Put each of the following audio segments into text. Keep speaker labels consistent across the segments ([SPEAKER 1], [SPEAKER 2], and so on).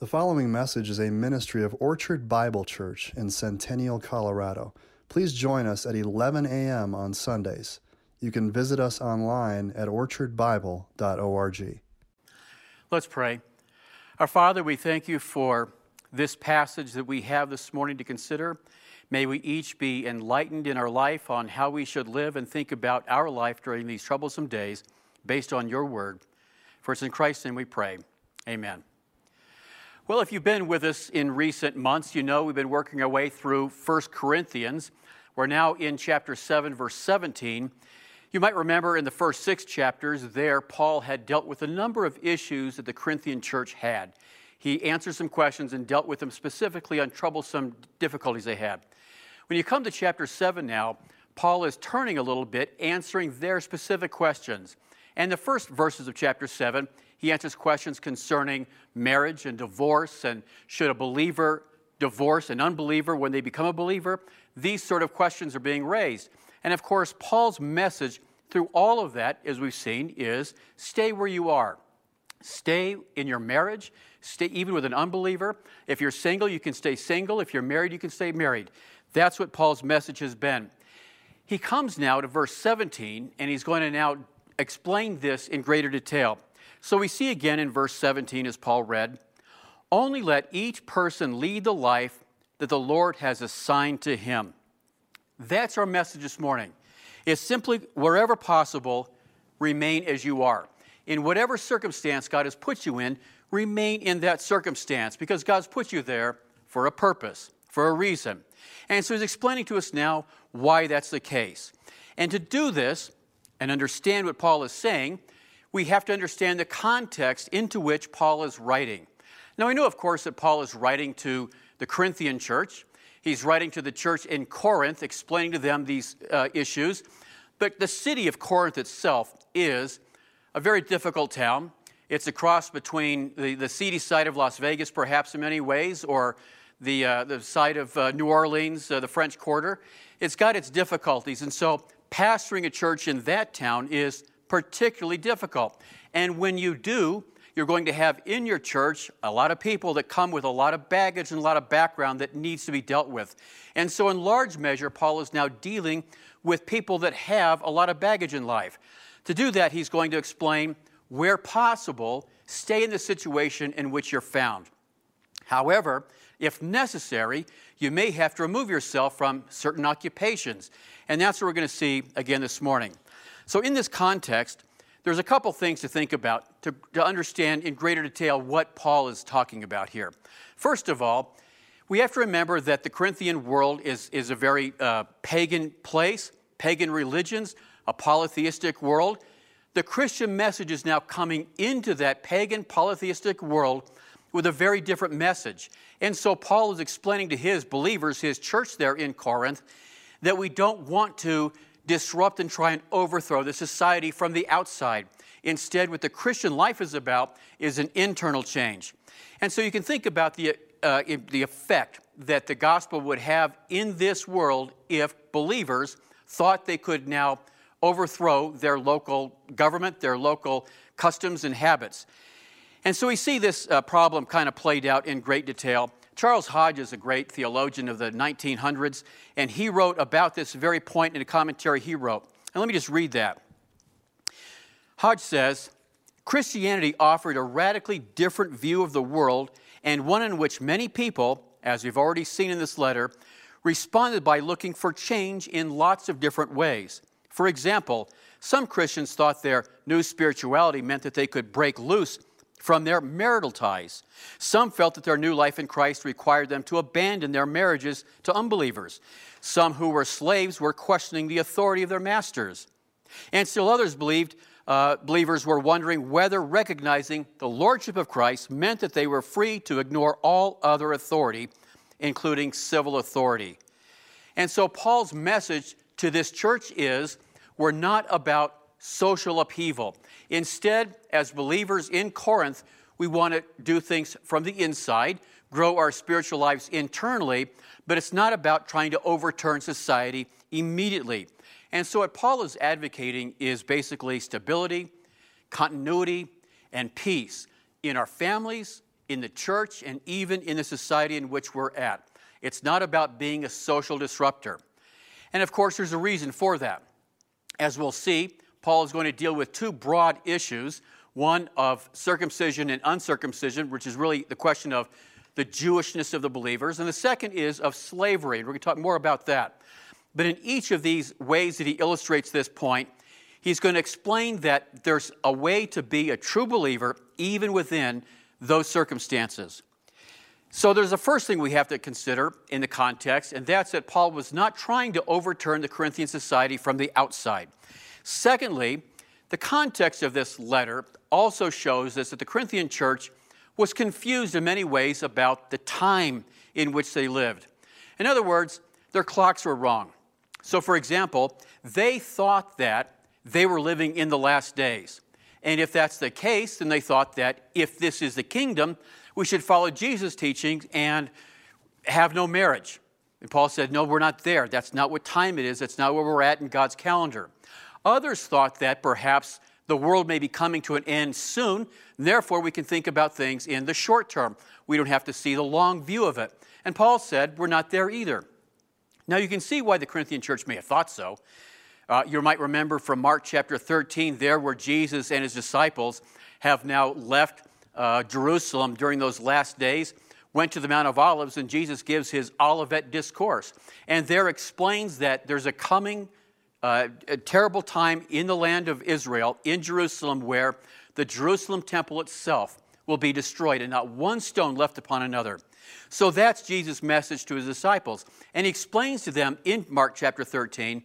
[SPEAKER 1] The following message is a ministry of Orchard Bible Church in Centennial, Colorado. Please join us at 11 a.m. on Sundays. You can visit us online at orchardbible.org.
[SPEAKER 2] Let's pray. Our Father, we thank you for this passage that we have this morning to consider. May we each be enlightened in our life on how we should live and think about our life during these troublesome days based on your word. For it's in Christ's name we pray. Amen. Well, if you've been with us in recent months, you know we've been working our way through 1 Corinthians. We're now in chapter 7, verse 17. You might remember in the first six chapters, there, Paul had dealt with a number of issues that the Corinthian church had. He answered some questions and dealt with them specifically on troublesome difficulties they had. When you come to chapter 7 now, Paul is turning a little bit, answering their specific questions. And the first verses of chapter 7, he answers questions concerning marriage and divorce and should a believer divorce an unbeliever when they become a believer. These sort of questions are being raised. And of course, Paul's message through all of that, as we've seen, is stay where you are. Stay in your marriage, stay even with an unbeliever. If you're single, you can stay single. If you're married, you can stay married. That's what Paul's message has been. He comes now to verse 17, and he's going to now explain this in greater detail. So we see again in verse 17, as Paul read, only let each person lead the life that the Lord has assigned to him. That's our message this morning. Is simply, wherever possible, remain as you are. In whatever circumstance God has put you in, remain in that circumstance because God's put you there for a purpose, for a reason. And so he's explaining to us now why that's the case. And to do this and understand what Paul is saying, we have to understand the context into which Paul is writing. Now, we know, of course, that Paul is writing to the Corinthian church. He's writing to the church in Corinth, explaining to them these uh, issues. But the city of Corinth itself is a very difficult town. It's a cross between the, the seedy side of Las Vegas, perhaps in many ways, or the, uh, the side of uh, New Orleans, uh, the French Quarter. It's got its difficulties. And so, pastoring a church in that town is particularly difficult. And when you do, you're going to have in your church a lot of people that come with a lot of baggage and a lot of background that needs to be dealt with. And so, in large measure, Paul is now dealing with people that have a lot of baggage in life. To do that, he's going to explain where possible, stay in the situation in which you're found. However, if necessary, you may have to remove yourself from certain occupations. And that's what we're going to see again this morning. So, in this context, there's a couple things to think about to, to understand in greater detail what Paul is talking about here. First of all, we have to remember that the Corinthian world is, is a very uh, pagan place, pagan religions, a polytheistic world. The Christian message is now coming into that pagan polytheistic world with a very different message. And so Paul is explaining to his believers, his church there in Corinth, that we don't want to disrupt and try and overthrow the society from the outside. Instead, what the Christian life is about is an internal change. And so you can think about the, uh, the effect that the gospel would have in this world if believers thought they could now overthrow their local government, their local customs and habits. And so we see this uh, problem kind of played out in great detail Charles Hodge is a great theologian of the 1900s, and he wrote about this very point in a commentary he wrote. And let me just read that. Hodge says Christianity offered a radically different view of the world, and one in which many people, as we've already seen in this letter, responded by looking for change in lots of different ways. For example, some Christians thought their new spirituality meant that they could break loose from their marital ties. Some felt that their new life in Christ required them to abandon their marriages to unbelievers. Some who were slaves were questioning the authority of their masters. And still others believed, uh, believers were wondering whether recognizing the lordship of Christ meant that they were free to ignore all other authority, including civil authority. And so Paul's message to this church is we're not about social upheaval. Instead, as believers in Corinth, we want to do things from the inside, grow our spiritual lives internally, but it's not about trying to overturn society immediately. And so, what Paul is advocating is basically stability, continuity, and peace in our families, in the church and even in the society in which we're at. It's not about being a social disruptor. And of course, there's a reason for that. As we'll see, Paul is going to deal with two broad issues one of circumcision and uncircumcision, which is really the question of the Jewishness of the believers, and the second is of slavery. And we're going to talk more about that. But in each of these ways that he illustrates this point, he's going to explain that there's a way to be a true believer even within those circumstances. So there's the first thing we have to consider in the context, and that's that Paul was not trying to overturn the Corinthian society from the outside. Secondly, the context of this letter also shows us that the Corinthian church was confused in many ways about the time in which they lived. In other words, their clocks were wrong. So, for example, they thought that they were living in the last days. And if that's the case, then they thought that if this is the kingdom, we should follow Jesus' teachings and have no marriage. And Paul said, No, we're not there. That's not what time it is. That's not where we're at in God's calendar. Others thought that perhaps the world may be coming to an end soon, therefore we can think about things in the short term. We don't have to see the long view of it. And Paul said, We're not there either. Now you can see why the Corinthian church may have thought so. Uh, you might remember from Mark chapter 13, there where Jesus and his disciples have now left uh, Jerusalem during those last days, went to the Mount of Olives, and Jesus gives his Olivet discourse. And there explains that there's a coming uh, a terrible time in the land of Israel, in Jerusalem, where the Jerusalem temple itself will be destroyed and not one stone left upon another. So that's Jesus' message to his disciples. And he explains to them in Mark chapter 13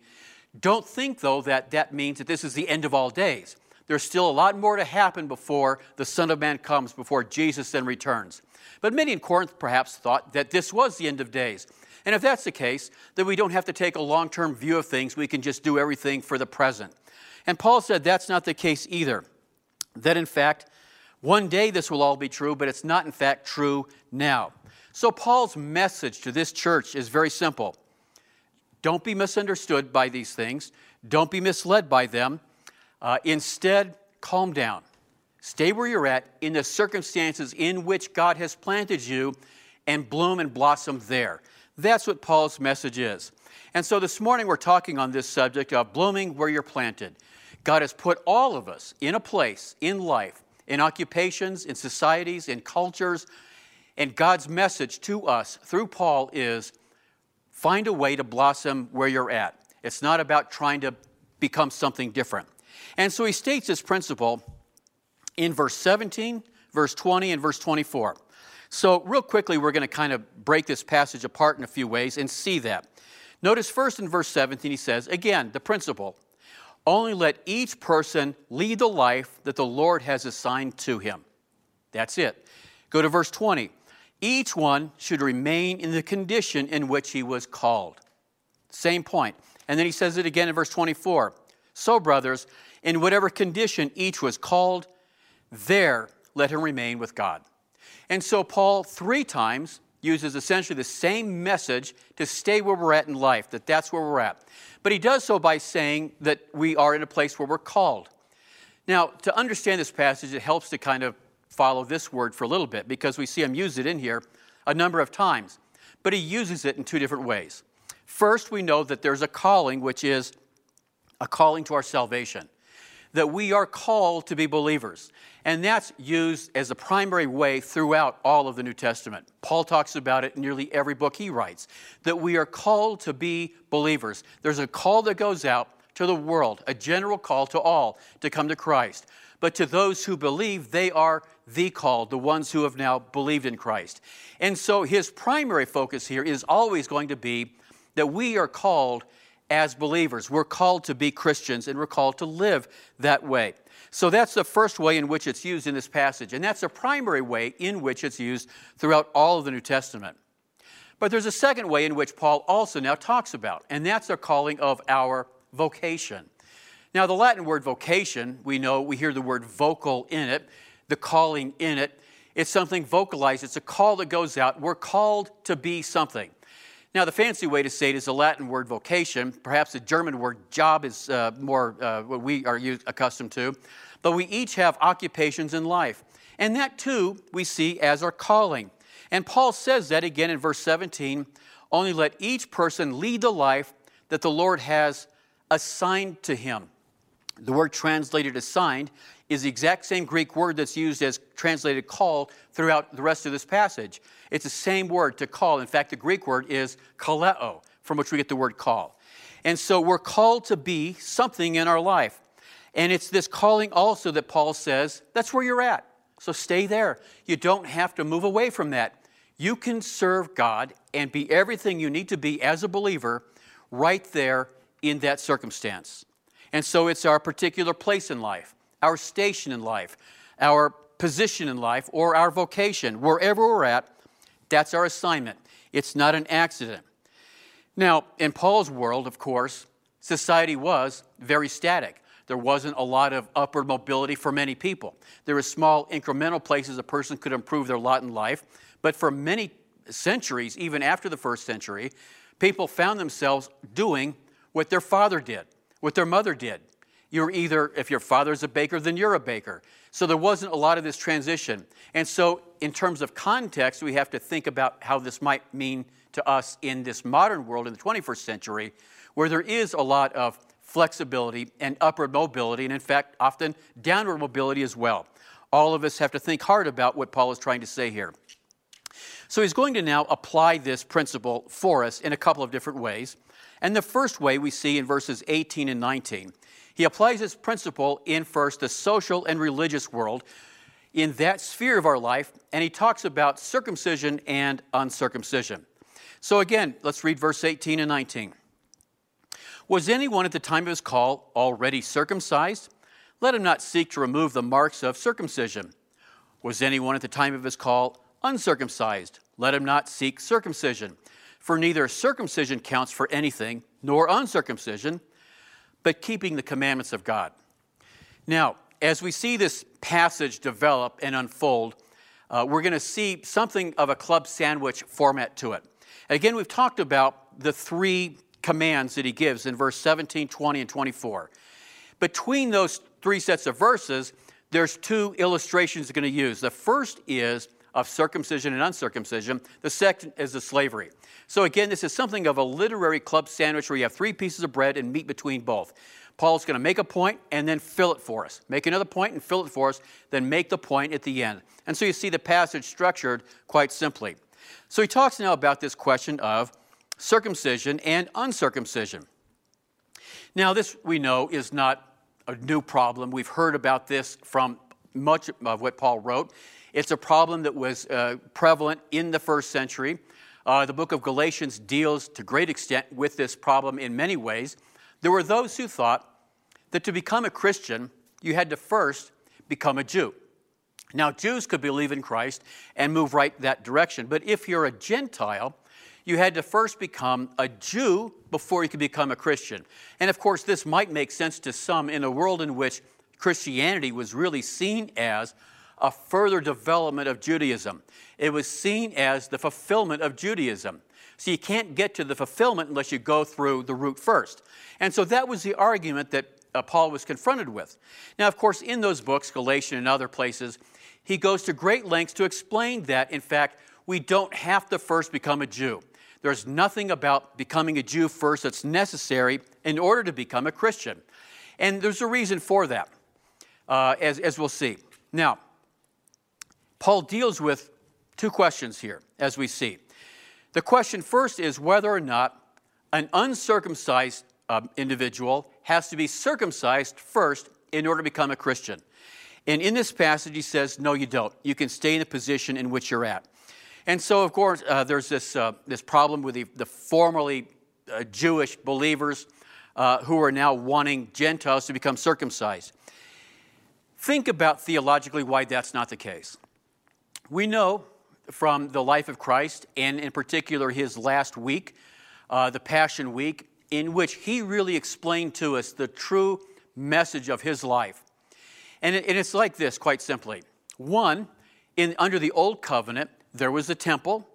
[SPEAKER 2] don't think, though, that that means that this is the end of all days. There's still a lot more to happen before the Son of Man comes, before Jesus then returns. But many in Corinth perhaps thought that this was the end of days. And if that's the case, then we don't have to take a long term view of things. We can just do everything for the present. And Paul said that's not the case either. That in fact, one day this will all be true, but it's not in fact true now. So Paul's message to this church is very simple don't be misunderstood by these things. Don't be misled by them. Uh, instead, calm down. Stay where you're at in the circumstances in which God has planted you and bloom and blossom there. That's what Paul's message is. And so this morning we're talking on this subject of blooming where you're planted. God has put all of us in a place in life, in occupations, in societies, in cultures, and God's message to us through Paul is Find a way to blossom where you're at. It's not about trying to become something different. And so he states this principle in verse 17, verse 20, and verse 24. So, real quickly, we're going to kind of break this passage apart in a few ways and see that. Notice first in verse 17, he says, again, the principle only let each person lead the life that the Lord has assigned to him. That's it. Go to verse 20 each one should remain in the condition in which he was called. Same point. And then he says it again in verse 24. So, brothers, in whatever condition each was called, there let him remain with God. And so, Paul three times uses essentially the same message to stay where we're at in life, that that's where we're at. But he does so by saying that we are in a place where we're called. Now, to understand this passage, it helps to kind of follow this word for a little bit because we see him use it in here a number of times. But he uses it in two different ways. First, we know that there's a calling, which is a calling to our salvation, that we are called to be believers. And that's used as a primary way throughout all of the New Testament. Paul talks about it in nearly every book he writes, that we are called to be believers. There's a call that goes out to the world, a general call to all to come to Christ. But to those who believe, they are the called, the ones who have now believed in Christ. And so his primary focus here is always going to be that we are called as believers. We're called to be Christians and we're called to live that way. So that's the first way in which it's used in this passage. And that's the primary way in which it's used throughout all of the New Testament. But there's a second way in which Paul also now talks about, and that's the calling of our vocation. Now, the Latin word vocation, we know, we hear the word vocal in it the calling in it. It's something vocalized, it's a call that goes out. We're called to be something. Now, the fancy way to say it is the Latin word vocation. Perhaps the German word job is uh, more uh, what we are used, accustomed to. But we each have occupations in life. And that too we see as our calling. And Paul says that again in verse 17 only let each person lead the life that the Lord has assigned to him. The word translated assigned is the exact same Greek word that's used as translated call throughout the rest of this passage. It's the same word to call. In fact, the Greek word is kaleo, from which we get the word call. And so we're called to be something in our life. And it's this calling also that Paul says that's where you're at. So stay there. You don't have to move away from that. You can serve God and be everything you need to be as a believer right there in that circumstance. And so it's our particular place in life, our station in life, our position in life, or our vocation. Wherever we're at, that's our assignment. It's not an accident. Now, in Paul's world, of course, society was very static. There wasn't a lot of upward mobility for many people. There were small incremental places a person could improve their lot in life, but for many centuries, even after the first century, people found themselves doing what their father did, what their mother did. You're either, if your father's a baker, then you're a baker. So there wasn't a lot of this transition. And so, in terms of context, we have to think about how this might mean to us in this modern world in the 21st century, where there is a lot of flexibility and upward mobility, and in fact, often downward mobility as well. All of us have to think hard about what Paul is trying to say here. So he's going to now apply this principle for us in a couple of different ways. And the first way we see in verses 18 and 19. He applies this principle in first the social and religious world, in that sphere of our life, and he talks about circumcision and uncircumcision. So again, let's read verse 18 and 19. Was anyone at the time of his call already circumcised? Let him not seek to remove the marks of circumcision. Was anyone at the time of his call uncircumcised? Let him not seek circumcision. For neither circumcision counts for anything, nor uncircumcision, but keeping the commandments of God. Now, as we see this passage develop and unfold, uh, we're going to see something of a club sandwich format to it. Again, we've talked about the three commands that he gives in verse 17, 20, and 24. Between those three sets of verses, there's two illustrations he's going to use. The first is of circumcision and uncircumcision, the second is the slavery. So, again, this is something of a literary club sandwich where you have three pieces of bread and meat between both. Paul's going to make a point and then fill it for us. Make another point and fill it for us, then make the point at the end. And so you see the passage structured quite simply. So he talks now about this question of circumcision and uncircumcision. Now, this we know is not a new problem. We've heard about this from much of what Paul wrote. It's a problem that was uh, prevalent in the first century. Uh, the book of Galatians deals to great extent with this problem in many ways. There were those who thought that to become a Christian, you had to first become a Jew. Now, Jews could believe in Christ and move right that direction, but if you're a Gentile, you had to first become a Jew before you could become a Christian. And of course, this might make sense to some in a world in which Christianity was really seen as a further development of Judaism. It was seen as the fulfillment of Judaism. So you can't get to the fulfillment unless you go through the root first. And so that was the argument that uh, Paul was confronted with. Now, of course, in those books, Galatian and other places, he goes to great lengths to explain that, in fact, we don't have to first become a Jew. There's nothing about becoming a Jew first that's necessary in order to become a Christian. And there's a reason for that, uh, as, as we'll see. Now, Paul deals with two questions here, as we see. The question first is whether or not an uncircumcised uh, individual has to be circumcised first in order to become a Christian. And in this passage, he says, No, you don't. You can stay in the position in which you're at. And so, of course, uh, there's this, uh, this problem with the, the formerly uh, Jewish believers uh, who are now wanting Gentiles to become circumcised. Think about theologically why that's not the case. We know from the life of Christ, and in particular his last week, uh, the Passion Week, in which he really explained to us the true message of his life. And, it, and it's like this, quite simply. One, in, under the Old Covenant, there was a temple,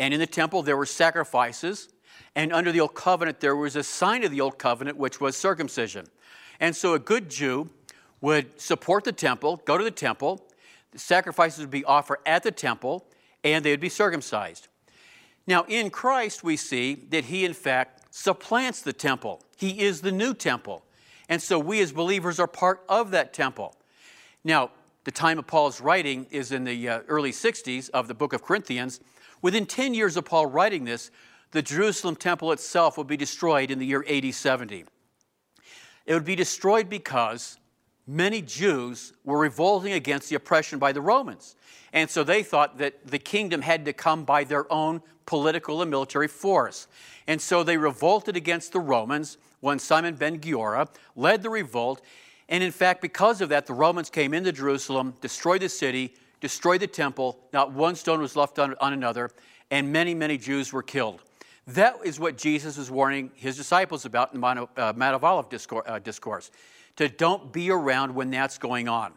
[SPEAKER 2] and in the temple there were sacrifices, and under the Old Covenant there was a sign of the Old Covenant, which was circumcision. And so a good Jew would support the temple, go to the temple, sacrifices would be offered at the temple, and they would be circumcised. Now, in Christ, we see that he, in fact, supplants the temple. He is the new temple. And so we as believers are part of that temple. Now, the time of Paul's writing is in the uh, early 60s of the book of Corinthians. Within 10 years of Paul writing this, the Jerusalem temple itself would be destroyed in the year 80 70. It would be destroyed because many Jews were revolting against the oppression by the Romans. And so they thought that the kingdom had to come by their own political and military force. And so they revolted against the Romans when Simon ben Giora led the revolt. And in fact, because of that, the Romans came into Jerusalem, destroyed the city, destroyed the temple. Not one stone was left on, on another, and many, many Jews were killed. That is what Jesus was warning his disciples about in the Mount of uh, Olive discourse, uh, discourse to don't be around when that's going on.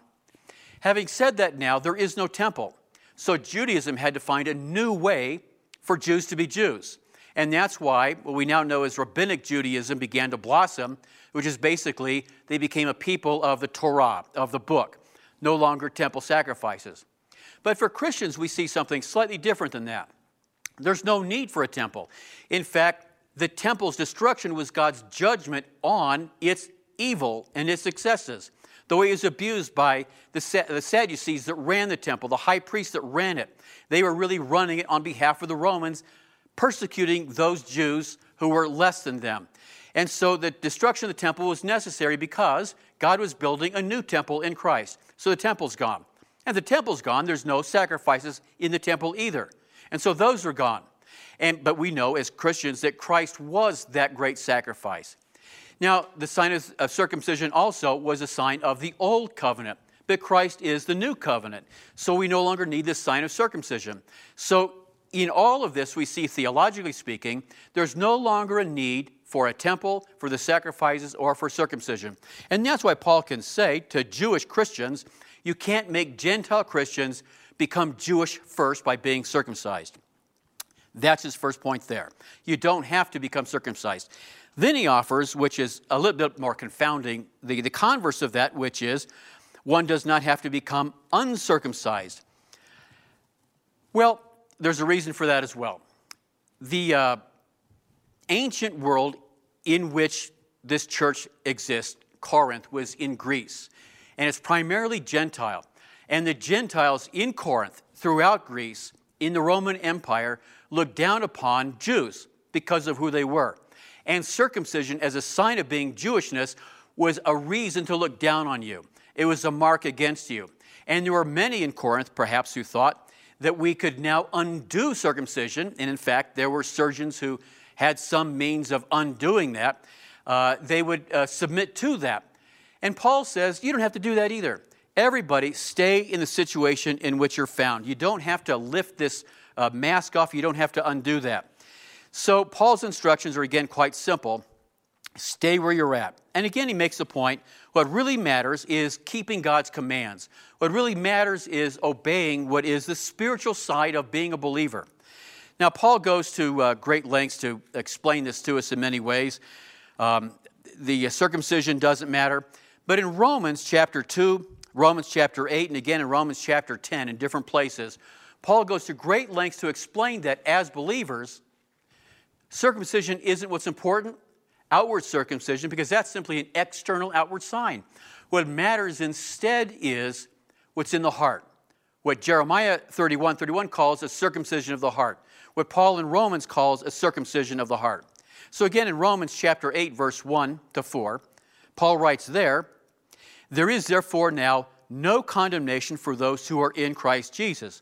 [SPEAKER 2] Having said that, now there is no temple. So Judaism had to find a new way for Jews to be Jews. And that's why what we now know as Rabbinic Judaism began to blossom, which is basically they became a people of the Torah, of the book, no longer temple sacrifices. But for Christians, we see something slightly different than that. There's no need for a temple. In fact, the temple's destruction was God's judgment on its evil and its. The way it was abused by the, Sadducees that ran the temple, the high priests that ran it. They were really running it on behalf of the Romans, persecuting those Jews who were less than them. And so the destruction of the temple was necessary because God was building a new temple in Christ. So the temple's gone. And the temple's gone, there's no sacrifices in the temple either. And so those are gone. And, but we know as Christians that Christ was that great sacrifice. Now, the sign of, circumcision also was a sign of the old covenant, but Christ is the new covenant. So we no longer need this sign of circumcision. So, in all of this, we see theologically speaking, there's no longer a need for a temple, for the sacrifices, or for circumcision. And that's why Paul can say to Jewish Christians, you can't make Gentile Christians become Jewish first by being circumcised. That's his first point there. You don't have to become circumcised. Then he offers, which is a little bit more confounding, the, the converse of that, which is one does not have to become uncircumcised. Well, there's a reason for that as well. The uh, ancient world in which this church exists, Corinth, was in Greece, and it's primarily Gentile. And the Gentiles in Corinth, throughout Greece, in the Roman Empire, looked down upon Jews because of who they were and circumcision as a sign of being Jewishness was a reason to look down on you. It was a mark against you. And there were many in Corinth, perhaps, who thought that we could now undo circumcision. And in fact, there were surgeons who had some means of undoing that. Uh, they would uh, submit to that. And Paul says, you don't have to do that either. Everybody stay in the situation in which you're found. You don't have to lift this uh, mask off, you don't have to undo that. So, Paul's instructions are again quite simple stay where you're at. And again, he makes the point what really matters is keeping God's commands. What really matters is obeying what is the spiritual side of being a believer. Now, Paul goes to uh, great lengths to explain this to us in many ways. Um, the circumcision doesn't matter. But in Romans chapter 2, Romans chapter 8, and again in Romans chapter 10, in different places, Paul goes to great lengths to explain that as believers, Circumcision isn't what's important, outward circumcision, because that's simply an external outward sign. What matters instead is what's in the heart. What Jeremiah 31 31 calls a circumcision of the heart. What Paul in Romans calls a circumcision of the heart. So again, in Romans chapter 8, verse 1 to 4, Paul writes there, There is therefore now no condemnation for those who are in Christ Jesus.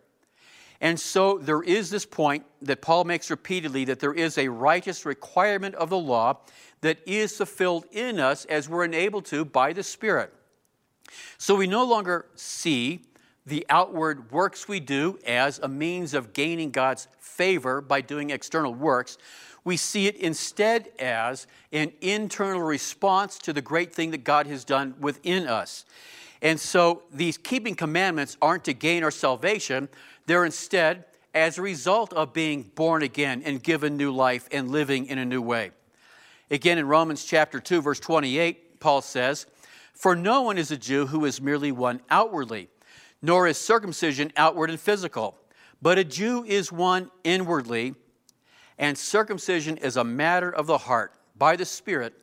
[SPEAKER 2] And so there is this point that Paul makes repeatedly that there is a righteous requirement of the law that is fulfilled in us as we're enabled to by the Spirit. So we no longer see the outward works we do as a means of gaining God's favor by doing external works. We see it instead as an internal response to the great thing that God has done within us. And so these keeping commandments aren't to gain our salvation, they're instead as a result of being born again and given new life and living in a new way. Again, in Romans chapter 2, verse 28, Paul says, For no one is a Jew who is merely one outwardly, nor is circumcision outward and physical, but a Jew is one inwardly, and circumcision is a matter of the heart, by the Spirit,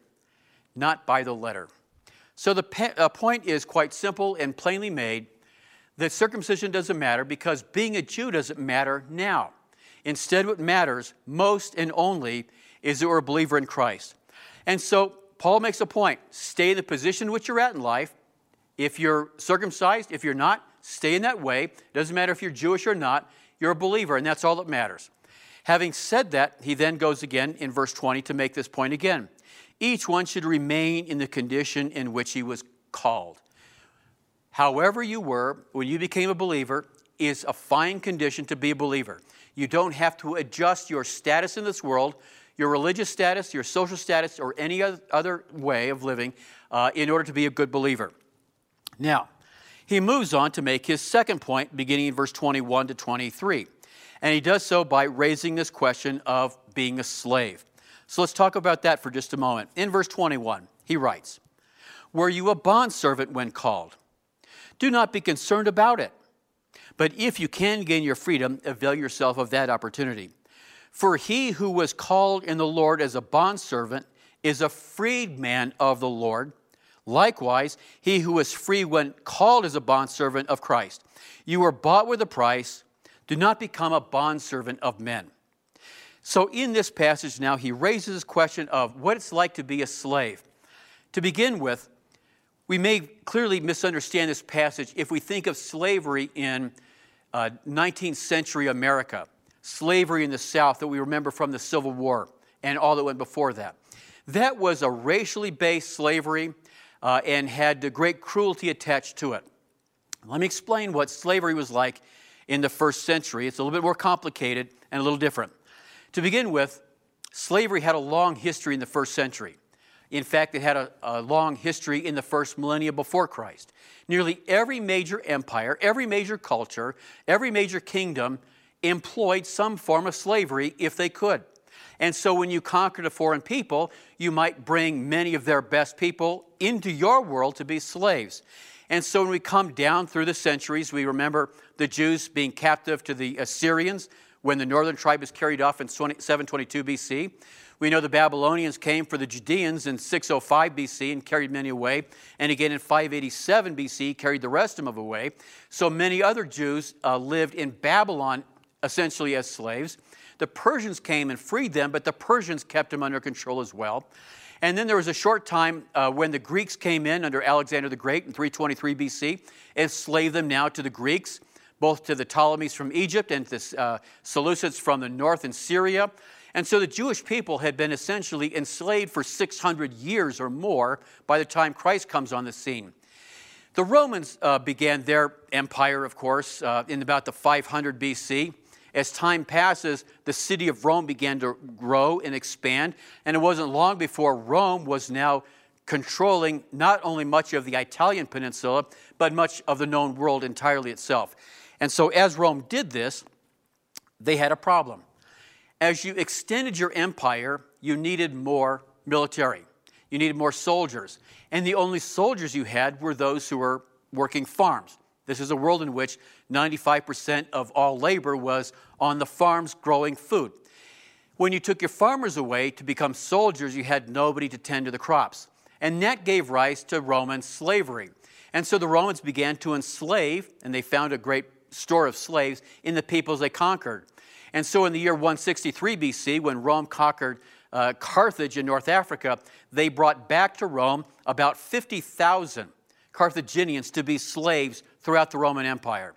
[SPEAKER 2] not by the letter. So the uh, point is quite simple and plainly made that circumcision doesn't matter because being a Jew doesn't matter now. Instead, what matters most and only is that we're a believer in Christ. And so Paul makes a point stay in the position which you're at in life. If you're circumcised, if you're not, stay in that way. Doesn't matter if you're Jewish or not, you're a believer, and that's all that matters. Having said that, he then goes again in verse 20 to make this point again. Each one should remain in the condition in which he was called. However, you were when you became a believer is a fine condition to be a believer. You don't have to adjust your status in this world, your religious status, your social status, or any other way of living uh, in order to be a good believer. Now, he moves on to make his second point, beginning in verse 21 to 23. And he does so by raising this question of being a slave. So let's talk about that for just a moment. In verse 21, he writes, Were you a bondservant when called? Do not be concerned about it. But if you can gain your freedom, avail yourself of that opportunity. For he who was called in the Lord as a bondservant is a freedman of the Lord. Likewise, he who was free when called as a bondservant of Christ. You were bought with a price. Do not become a bondservant of men. So, in this passage now, he raises this question of what it's like to be a slave. To begin with, we may clearly misunderstand this passage if we think of slavery in uh, 19th century America, slavery in the South that we remember from the Civil War and all that went before that. That was a racially based slavery uh, and had the great cruelty attached to it. Let me explain what slavery was like in the first century. It's a little bit more complicated and a little different. To begin with, slavery had a long history in the first century. In fact, it had a, a, long history in the first millennia before Christ. Nearly every major empire, every major culture, every major kingdom employed some form of slavery if they could. And so when you conquered a foreign people, you might bring many of their best people into your world to be slaves. And so when we come down through the centuries, we remember the Jews being captive to the Assyrians when the northern tribe was carried off in 722 BC. We know the Babylonians came for the Judeans in 605 BC and carried many away. And again in 587 BC, carried the rest of them away. So many other Jews uh, lived in Babylon essentially as slaves. The Persians came and freed them, but the Persians kept them under control as well. And then there was a short time uh, when the Greeks came in under Alexander the Great in 323 BC, enslaved them now to the Greeks, both to the Ptolemies from Egypt and the uh, Seleucids from the north in Syria. And so the Jewish people had been essentially enslaved for 600 years or more by the time Christ comes on the scene. The Romans uh, began their empire, of course, uh, in about the 500 BC. As time passes, the city of Rome began to grow and expand, and it wasn't long before Rome was now controlling not only much of the Italian peninsula, but much of the known world entirely itself. And so, as Rome did this, they had a problem. As you extended your empire, you needed more military, you needed more soldiers. And the only soldiers you had were those who were working farms. This is a world in which 95% of all labor was on the farms growing food. When you took your farmers away to become soldiers, you had nobody to tend to the crops. And that gave rise to Roman slavery. And so the Romans began to enslave, and they found a great store of slaves in the peoples they conquered. And so in the year 163 BC, when Rome conquered uh, Carthage in North Africa, they brought back to Rome about 50,000 Carthaginians to be slaves throughout the Roman Empire.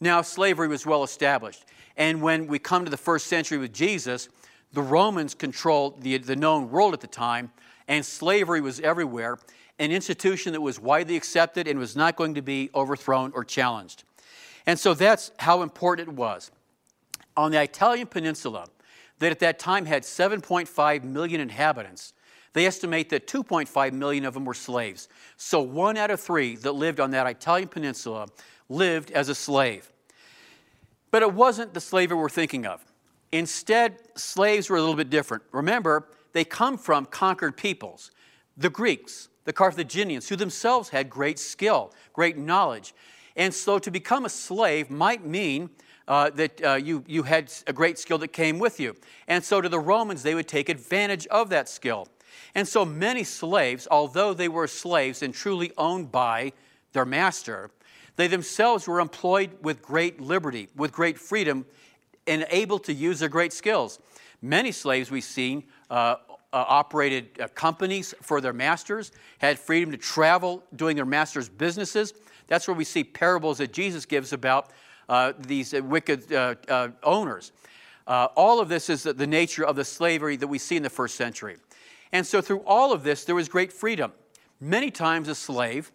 [SPEAKER 2] Now, slavery was well established. And when we come to the first century with Jesus, the Romans controlled the, the known world at the time, and slavery was everywhere, an institution that was widely accepted and was not going to be overthrown or challenged. And so that's how important it was. On the Italian peninsula, that at that time had 7.5 million inhabitants, they estimate that 2.5 million of them were slaves. So one out of three that lived on that Italian peninsula lived as a slave. But it wasn't the slavery we're thinking of. Instead, slaves were a little bit different. Remember, they come from conquered peoples the Greeks, the Carthaginians, who themselves had great skill, great knowledge. And so to become a slave might mean uh, that uh, you, you had a great skill that came with you. And so to the Romans, they would take advantage of that skill. And so many slaves, although they were slaves and truly owned by their master, they themselves were employed with great liberty, with great freedom, and able to use their great skills. Many slaves we've seen uh, uh, operated uh, companies for their masters, had freedom to travel doing their master's businesses. That's where we see parables that Jesus gives about uh, these uh, wicked uh, owners. all of this is the nature of the slavery that we see in the first century. And so, through all of this, there was great freedom. Many times, a slave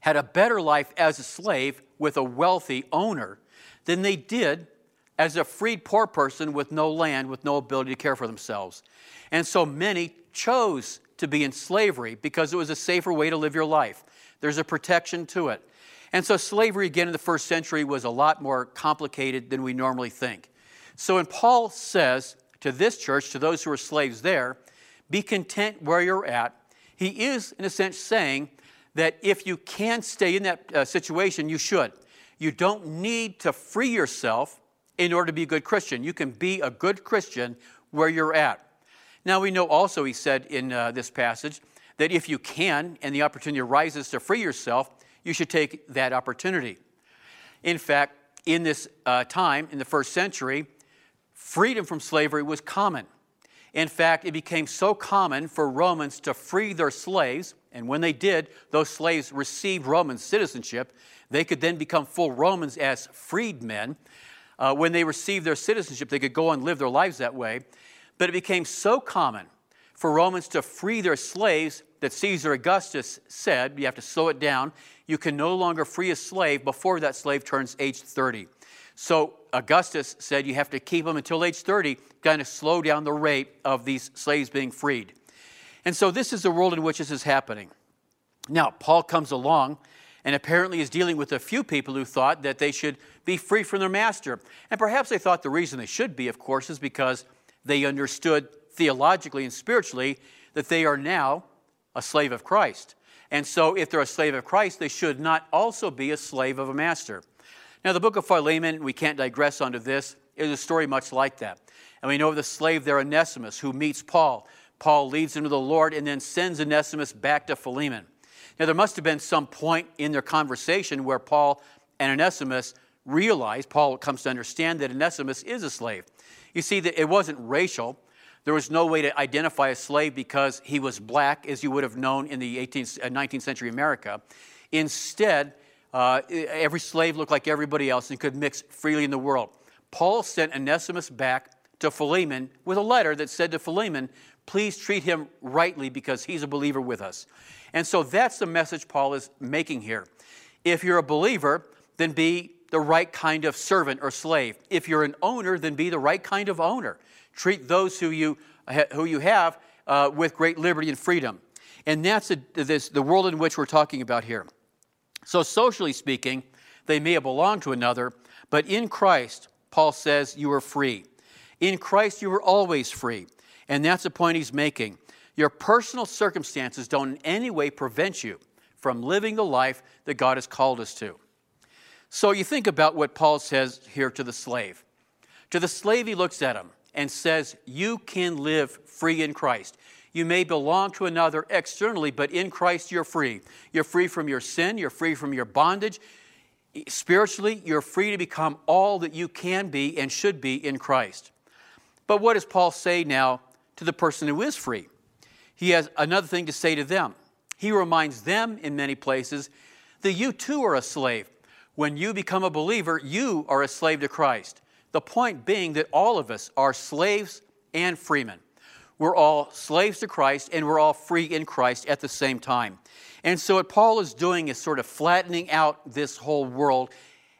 [SPEAKER 2] had a better life as a slave with a wealthy owner than they did as a freed poor person with no land, with no ability to care for themselves. And so many chose to be in slavery because it was a safer way to live your life. There's a protection to it. And so slavery, again, in the first century was a lot more complicated than we normally think. So when Paul says to this church, to those who are slaves there, be content where you're at. He is, in a sense, saying that if you can stay in that uh, situation, you should. You don't need to free yourself in order to be a good Christian. You can be a good Christian where you're at. Now, we know also, he said in uh, this passage, that if you can and the opportunity arises to free yourself, you should take that opportunity. In fact, in this uh, time, in the first century, freedom from slavery was common. In fact, it became so common for Romans to free their slaves, and when they did, those slaves received Roman citizenship. They could then become full Romans as freedmen. Uh, when they received their citizenship, they could go and live their lives that way. But it became so common for Romans to free their slaves that Caesar Augustus said, you have to slow it down, you can no longer free a slave before that slave turns age 30. So Augustus said you have to keep them until age 30, kind of slow down the rate of these slaves being freed. And so this is the world in which this is happening. Now, Paul comes along and apparently is dealing with a few people who thought that they should be free from their master. And perhaps they thought the reason they should be, of course, is because they understood theologically and spiritually that they are now a slave of Christ. And so, if they're a slave of Christ, they should not also be a slave of a master. Now, the book of Philemon, we can't digress onto this, is a story much like that. And we know of the slave there, Onesimus, who meets Paul. Paul leads him to the Lord and then sends Onesimus back to Philemon. Now, there must have been some point in their conversation where Paul and Onesimus realized, Paul comes to understand that Onesimus is a slave. You see, that it wasn't racial. There was no way to identify a slave because he was black, as you would have known in the 18th, 19th uh, century America. Instead, uh, every slave looked like everybody else and could mix freely in the world. Paul sent Onesimus back to Philemon with a letter that said to Philemon, Please treat him rightly because he's a believer with us. And so that's the message Paul is making here. If you're a believer, then be the right kind of servant or slave. If you're an owner, then be the right kind of owner. Treat those who you, who you have uh, with great liberty and freedom. And that's a, this, the world in which we're talking about here. So, socially speaking, they may have belonged to another, but in Christ, Paul says, you are free. In Christ, you were always free. And that's the point he's making. Your personal circumstances don't in any way prevent you from living the life that God has called us to. So you think about what Paul says here to the slave. To the slave, he looks at him and says, You can live free in Christ. You may belong to another externally, but in Christ you're free. You're free from your sin, you're free from your bondage. Spiritually, you're free to become all that you can be and should be in Christ. But what does Paul say now to the person who is free? He has another thing to say to them. He reminds them in many places that you too are a slave. When you become a believer, you are a slave to Christ. The point being that all of us are slaves and freemen. We're all slaves to Christ and we're all free in Christ at the same time. And so, what Paul is doing is sort of flattening out this whole world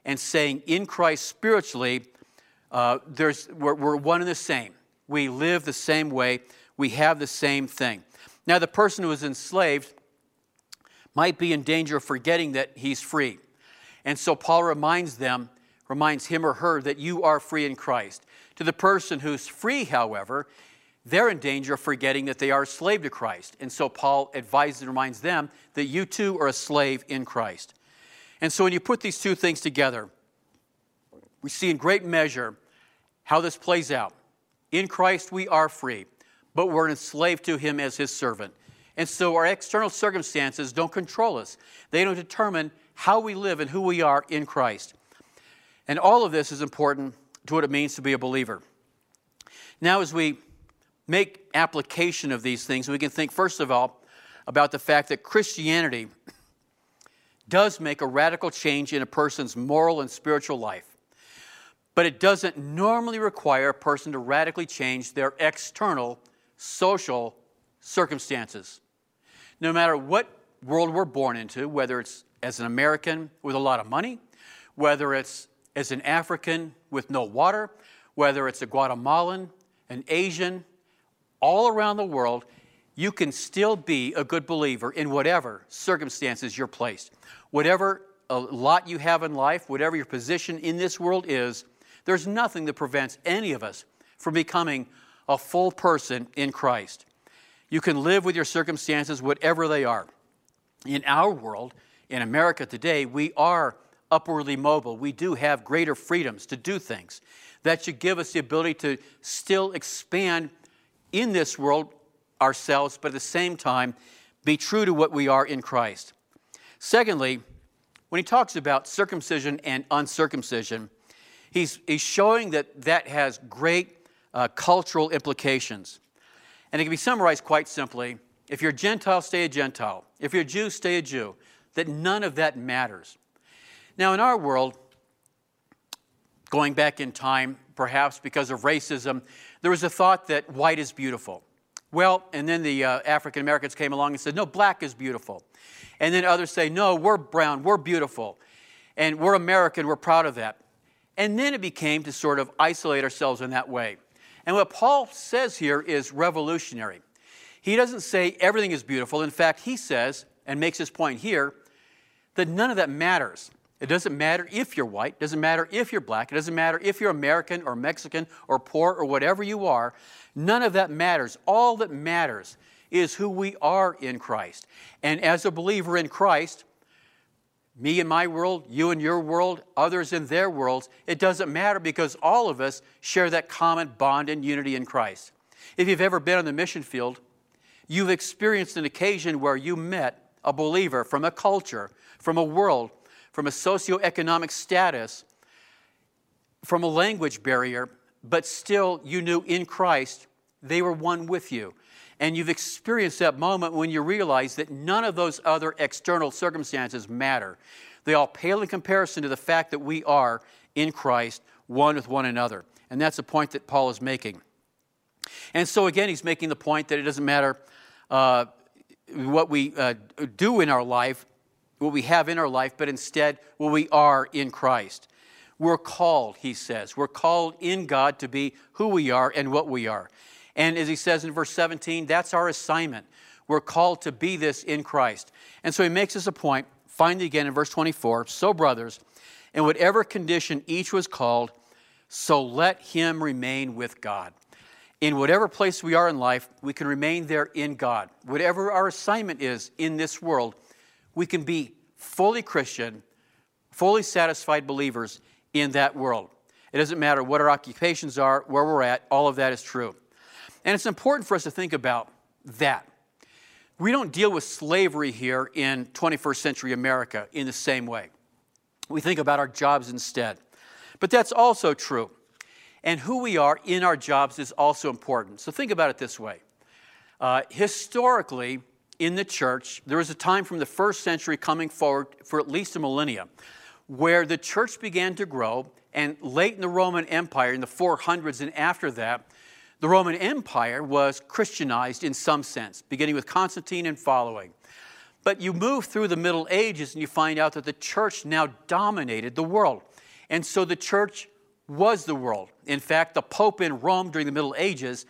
[SPEAKER 2] and saying in Christ spiritually, uh, there's, we're, we're one and the same. We live the same way, we have the same thing. Now, the person who is enslaved might be in danger of forgetting that he's free. And so Paul reminds them, reminds him or her that you are free in Christ. To the person who's free, however, they're in danger of forgetting that they are a slave to Christ. And so Paul advises and reminds them that you too are a slave in Christ. And so when you put these two things together, we see in great measure how this plays out. In Christ, we are free, but we're enslaved to Him as His servant. And so our external circumstances don't control us, they don't determine how we live and who we are in Christ. And all of this is important to what it means to be a believer. Now, as we make application of these things, we can think, first of all, about the fact that Christianity does make a radical change in a person's moral and spiritual life. But it doesn't normally require a person to radically change their external social circumstances no matter what world we're born into, whether it's as an American with a lot of money, whether it's as an African with no water, whether it's a Guatemalan, an Asian, all around the world, you can still be a good believer in whatever circumstances you're placed. Whatever a lot you have in life, whatever your position in this world is, there's nothing that prevents any of us from becoming a full person in Christ. You can live with your circumstances, whatever they are. In our world, in America today, we are upwardly mobile. We do have greater freedoms to do things. That should give us the ability to still expand in this world ourselves, but at the same time, be true to what we are in Christ. Secondly, when he talks about circumcision and uncircumcision, he's, he's showing that that has great uh, cultural implications. And it can be summarized quite simply if you're a Gentile, stay a Gentile. If you're a Jew, stay a Jew. That none of that matters. Now, in our world, going back in time, perhaps because of racism, there was a thought that white is beautiful. Well, and then the uh, African Americans came along and said, no, black is beautiful. And then others say, no, we're brown, we're beautiful. And we're American, we're proud of that. And then it became to sort of isolate ourselves in that way. And what Paul says here is revolutionary. He doesn't say everything is beautiful. In fact, he says, and makes his point here, that none of that matters. It doesn't matter if you're white, it doesn't matter if you're black, it doesn't matter if you're American or Mexican or poor or whatever you are. None of that matters. All that matters is who we are in Christ. And as a believer in Christ, me in my world, you in your world, others in their worlds, it doesn't matter because all of us share that common bond and unity in Christ. If you've ever been on the mission field, you've experienced an occasion where you met a believer from a culture, from a world, from a socioeconomic status, from a language barrier, but still you knew in Christ they were one with you. And you've experienced that moment when you realize that none of those other external circumstances matter. They all pale in comparison to the fact that we are in Christ, one with one another. And that's the point that Paul is making. And so, again, he's making the point that it doesn't matter uh, what we uh, do in our life, what we have in our life, but instead what we are in Christ. We're called, he says. We're called in God to be who we are and what we are. And as he says in verse 17, that's our assignment. We're called to be this in Christ. And so he makes us a point, finally again in verse 24 So, brothers, in whatever condition each was called, so let him remain with God. In whatever place we are in life, we can remain there in God. Whatever our assignment is in this world, we can be fully Christian, fully satisfied believers in that world. It doesn't matter what our occupations are, where we're at, all of that is true. And it's important for us to think about that. We don't deal with slavery here in 21st century America in the same way. We think about our jobs instead. But that's also true. And who we are in our jobs is also important. So think about it this way. Uh, historically, in the church, there was a time from the first century coming forward for at least a millennia where the church began to grow. And late in the Roman Empire, in the 400s and after that, the Roman Empire was Christianized in some sense, beginning with Constantine and following. But you move through the Middle Ages and you find out that the church now dominated the world. And so the church was the world. In fact, the Pope in Rome during the Middle Ages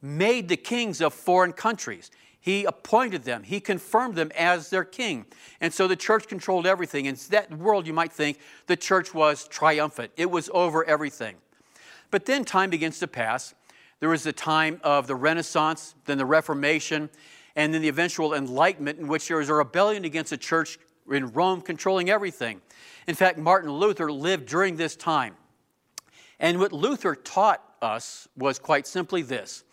[SPEAKER 2] made the kings of foreign countries. He appointed them, he confirmed them as their king. And so the church controlled everything. In that world, you might think the church was triumphant, it was over everything. But then time begins to pass. There was the time of the Renaissance, then the Reformation, and then the eventual Enlightenment, in which there was a rebellion against the church in Rome controlling everything. In fact, Martin Luther lived during this time. And what Luther taught us was quite simply this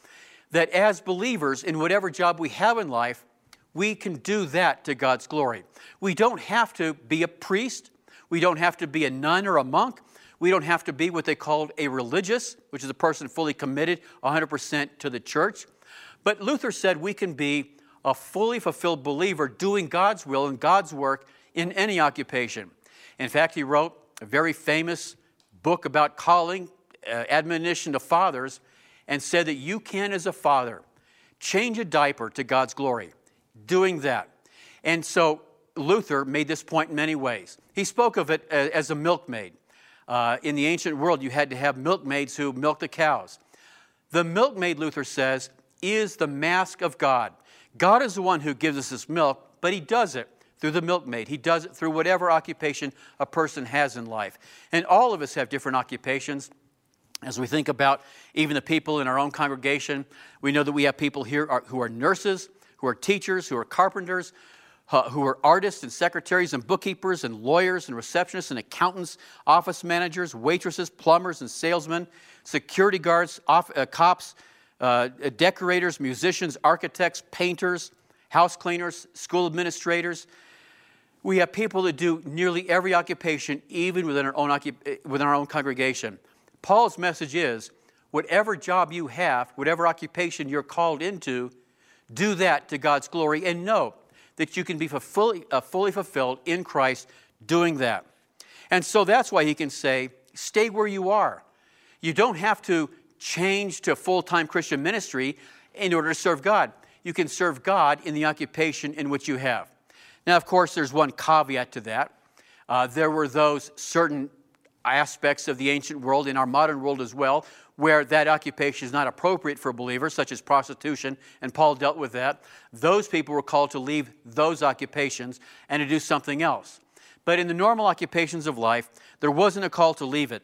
[SPEAKER 2] that as believers, in whatever job we have in life, we can do that to God's glory. We don't have to be a priest, we don't have to be a nun or a monk. We don't have to be what they called a religious, which is a person fully committed 100% to the church. But Luther said we can be a fully fulfilled believer doing God's will and God's work in any occupation. In fact, he wrote a very famous book about calling, uh, admonition to fathers, and said that you can, as a father, change a diaper to God's glory, doing that. And so Luther made this point in many ways. He spoke of it as a milkmaid. Uh, in the ancient world, you had to have milkmaids who milked the cows. The milkmaid, Luther says, is the mask of God. God is the one who gives us this milk, but He does it through the milkmaid. He does it through whatever occupation a person has in life. And all of us have different occupations. As we think about even the people in our own congregation, we know that we have people here who are nurses, who are teachers, who are carpenters, uh, who are artists and secretaries and bookkeepers and lawyers and receptionists and accountants, office managers, waitresses, plumbers and salesmen, security guards, off, uh, cops, uh, decorators, musicians, architects, painters, house cleaners, school administrators. We have people that do nearly every occupation, even within our own, within our own congregation. Paul's message is whatever job you have, whatever occupation you're called into, do that to God's glory and know that you can be fully, uh, fully fulfilled in Christ doing that. And so that's why he can say, stay where you are. You don't have to change to full time Christian ministry in order to serve God. You can serve God in the occupation in which you have. Now, of course, there's one caveat to that. Uh, there were those certain aspects of the ancient world, in our modern world as well, where that occupation is not appropriate for believers, such as prostitution, and Paul dealt with that. Those people were called to leave those occupations and to do something else. But in the normal occupations of life, there wasn't a call to leave it.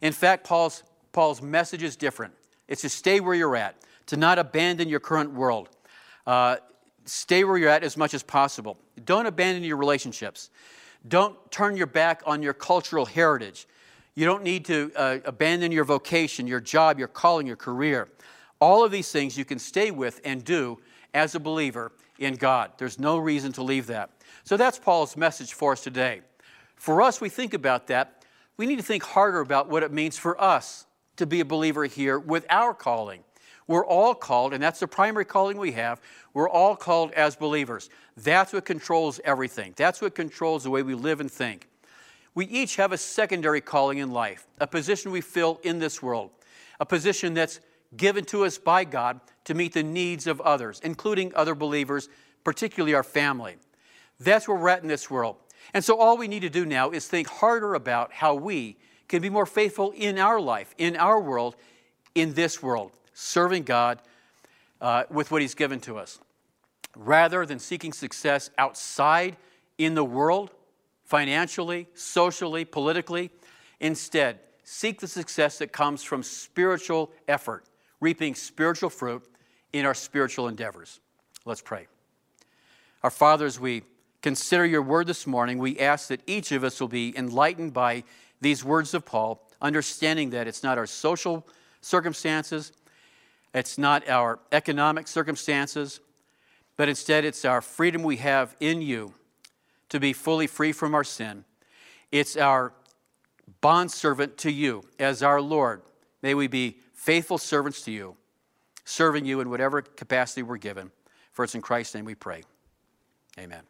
[SPEAKER 2] In fact, Paul's, Paul's message is different it's to stay where you're at, to not abandon your current world. Uh, stay where you're at as much as possible. Don't abandon your relationships. Don't turn your back on your cultural heritage. You don't need to uh, abandon your vocation, your job, your calling, your career. All of these things you can stay with and do as a believer in God. There's no reason to leave that. So that's Paul's message for us today. For us, we think about that. We need to think harder about what it means for us to be a believer here with our calling. We're all called, and that's the primary calling we have. We're all called as believers. That's what controls everything. That's what controls the way we live and think. We each have a secondary calling in life, a position we fill in this world, a position that's given to us by God to meet the needs of others, including other believers, particularly our family. That's where we're at in this world. And so all we need to do now is think harder about how we can be more faithful in our life, in our world, in this world, serving God uh, with what He's given to us. Rather than seeking success outside in the world, financially, socially, politically. Instead, seek the success that comes from spiritual effort, reaping spiritual fruit in our spiritual endeavors. Let's pray. Our Father, as we consider your word this morning, we ask that each of us will be enlightened by these words of Paul, understanding that it's not our social circumstances, it's not our economic circumstances, but instead it's our freedom we have in you to be fully free from our sin. It's our bondservant to you as our Lord. May we be faithful servants to you, serving you in whatever capacity we're given. For it's in Christ's name we pray. Amen.